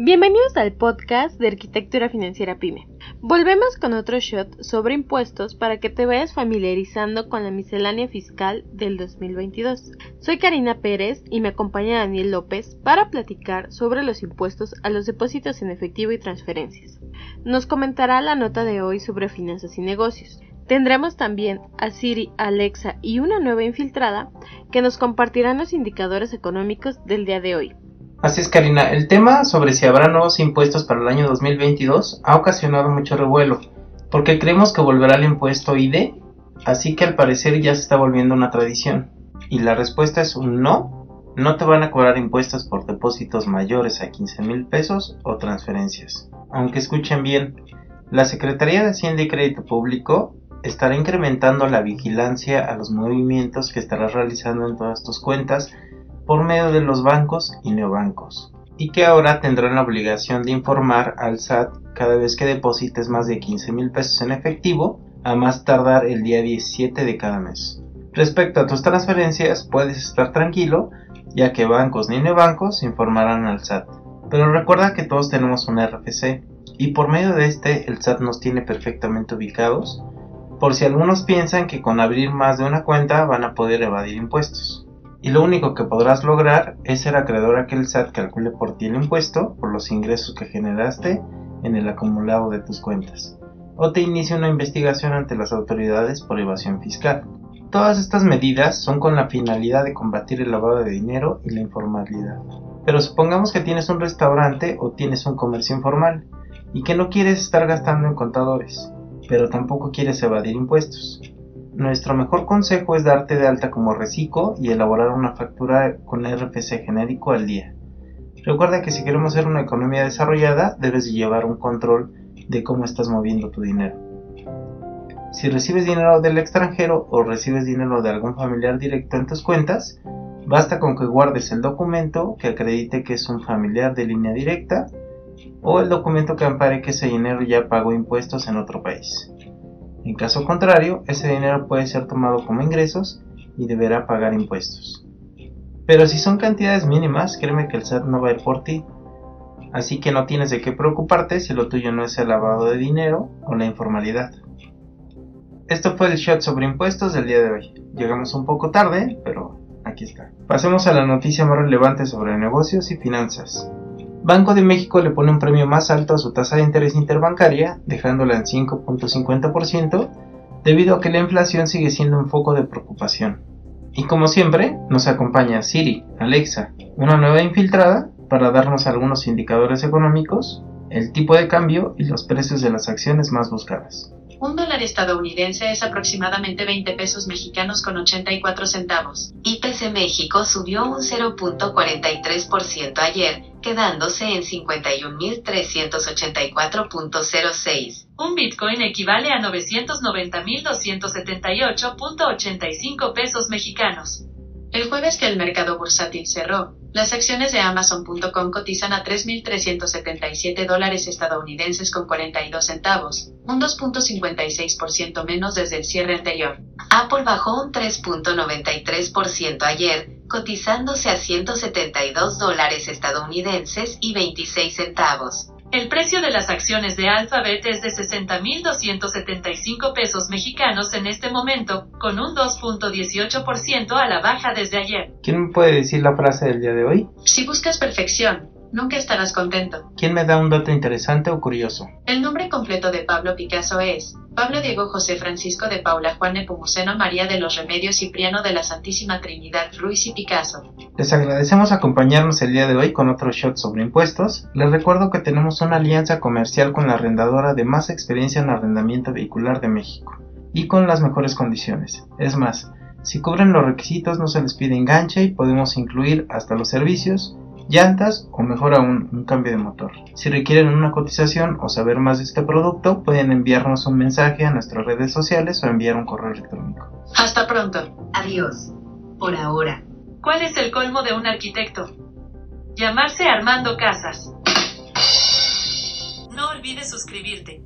Bienvenidos al podcast de Arquitectura Financiera Pyme. Volvemos con otro shot sobre impuestos para que te vayas familiarizando con la miscelánea fiscal del 2022. Soy Karina Pérez y me acompaña Daniel López para platicar sobre los impuestos a los depósitos en efectivo y transferencias. Nos comentará la nota de hoy sobre finanzas y negocios. Tendremos también a Siri, Alexa y una nueva infiltrada que nos compartirán los indicadores económicos del día de hoy. Así es, Karina. El tema sobre si habrá nuevos impuestos para el año 2022 ha ocasionado mucho revuelo, porque creemos que volverá el impuesto ID, así que al parecer ya se está volviendo una tradición. Y la respuesta es un no. No te van a cobrar impuestos por depósitos mayores a 15 mil pesos o transferencias. Aunque escuchen bien, la Secretaría de Hacienda y Crédito Público estará incrementando la vigilancia a los movimientos que estarás realizando en todas tus cuentas por medio de los bancos y neobancos, y que ahora tendrán la obligación de informar al SAT cada vez que deposites más de 15 mil pesos en efectivo, a más tardar el día 17 de cada mes. Respecto a tus transferencias, puedes estar tranquilo, ya que bancos ni neobancos informarán al SAT. Pero recuerda que todos tenemos un RFC, y por medio de este el SAT nos tiene perfectamente ubicados, por si algunos piensan que con abrir más de una cuenta van a poder evadir impuestos y lo único que podrás lograr es ser acreedor a que el SAT calcule por ti el impuesto por los ingresos que generaste en el acumulado de tus cuentas, o te inicie una investigación ante las autoridades por evasión fiscal. Todas estas medidas son con la finalidad de combatir el lavado de dinero y la informalidad. Pero supongamos que tienes un restaurante o tienes un comercio informal y que no quieres estar gastando en contadores, pero tampoco quieres evadir impuestos. Nuestro mejor consejo es darte de alta como reciclo y elaborar una factura con RFC genérico al día. Recuerda que si queremos ser una economía desarrollada, debes llevar un control de cómo estás moviendo tu dinero. Si recibes dinero del extranjero o recibes dinero de algún familiar directo en tus cuentas, basta con que guardes el documento que acredite que es un familiar de línea directa o el documento que ampare que ese dinero ya pagó impuestos en otro país. En caso contrario, ese dinero puede ser tomado como ingresos y deberá pagar impuestos. Pero si son cantidades mínimas, créeme que el SAT no va a ir por ti. Así que no tienes de qué preocuparte si lo tuyo no es el lavado de dinero o la informalidad. Esto fue el shot sobre impuestos del día de hoy. Llegamos un poco tarde, pero aquí está. Pasemos a la noticia más relevante sobre negocios y finanzas. Banco de México le pone un premio más alto a su tasa de interés interbancaria, dejándola en 5.50%, debido a que la inflación sigue siendo un foco de preocupación. Y como siempre, nos acompaña Siri, Alexa, una nueva infiltrada, para darnos algunos indicadores económicos, el tipo de cambio y los precios de las acciones más buscadas. Un dólar estadounidense es aproximadamente 20 pesos mexicanos con 84 centavos. IPC México subió un 0.43% ayer, quedándose en 51.384.06. Un Bitcoin equivale a 990.278.85 pesos mexicanos. El jueves que el mercado bursátil cerró, las acciones de Amazon.com cotizan a 3.377 dólares estadounidenses con 42 centavos, un 2.56% menos desde el cierre anterior. Apple bajó un 3.93% ayer, cotizándose a 172 dólares estadounidenses y 26 centavos. El precio de las acciones de Alphabet es de 60.275 pesos mexicanos en este momento, con un 2.18% a la baja desde ayer. ¿Quién me puede decir la frase del día de hoy? Si buscas perfección, nunca estarás contento. ¿Quién me da un dato interesante o curioso? El nombre completo de Pablo Picasso es Pablo Diego José Francisco de Paula Juan Nepomuceno María de los Remedios Cipriano de la Santísima Trinidad Ruiz y Picasso. Les agradecemos acompañarnos el día de hoy con otro shot sobre impuestos. Les recuerdo que tenemos una alianza comercial con la arrendadora de más experiencia en arrendamiento vehicular de México y con las mejores condiciones. Es más, si cubren los requisitos no se les pide enganche y podemos incluir hasta los servicios llantas o mejor aún un cambio de motor. Si requieren una cotización o saber más de este producto, pueden enviarnos un mensaje a nuestras redes sociales o enviar un correo electrónico. Hasta pronto. Adiós. Por ahora. ¿Cuál es el colmo de un arquitecto? Llamarse Armando Casas. No olvides suscribirte.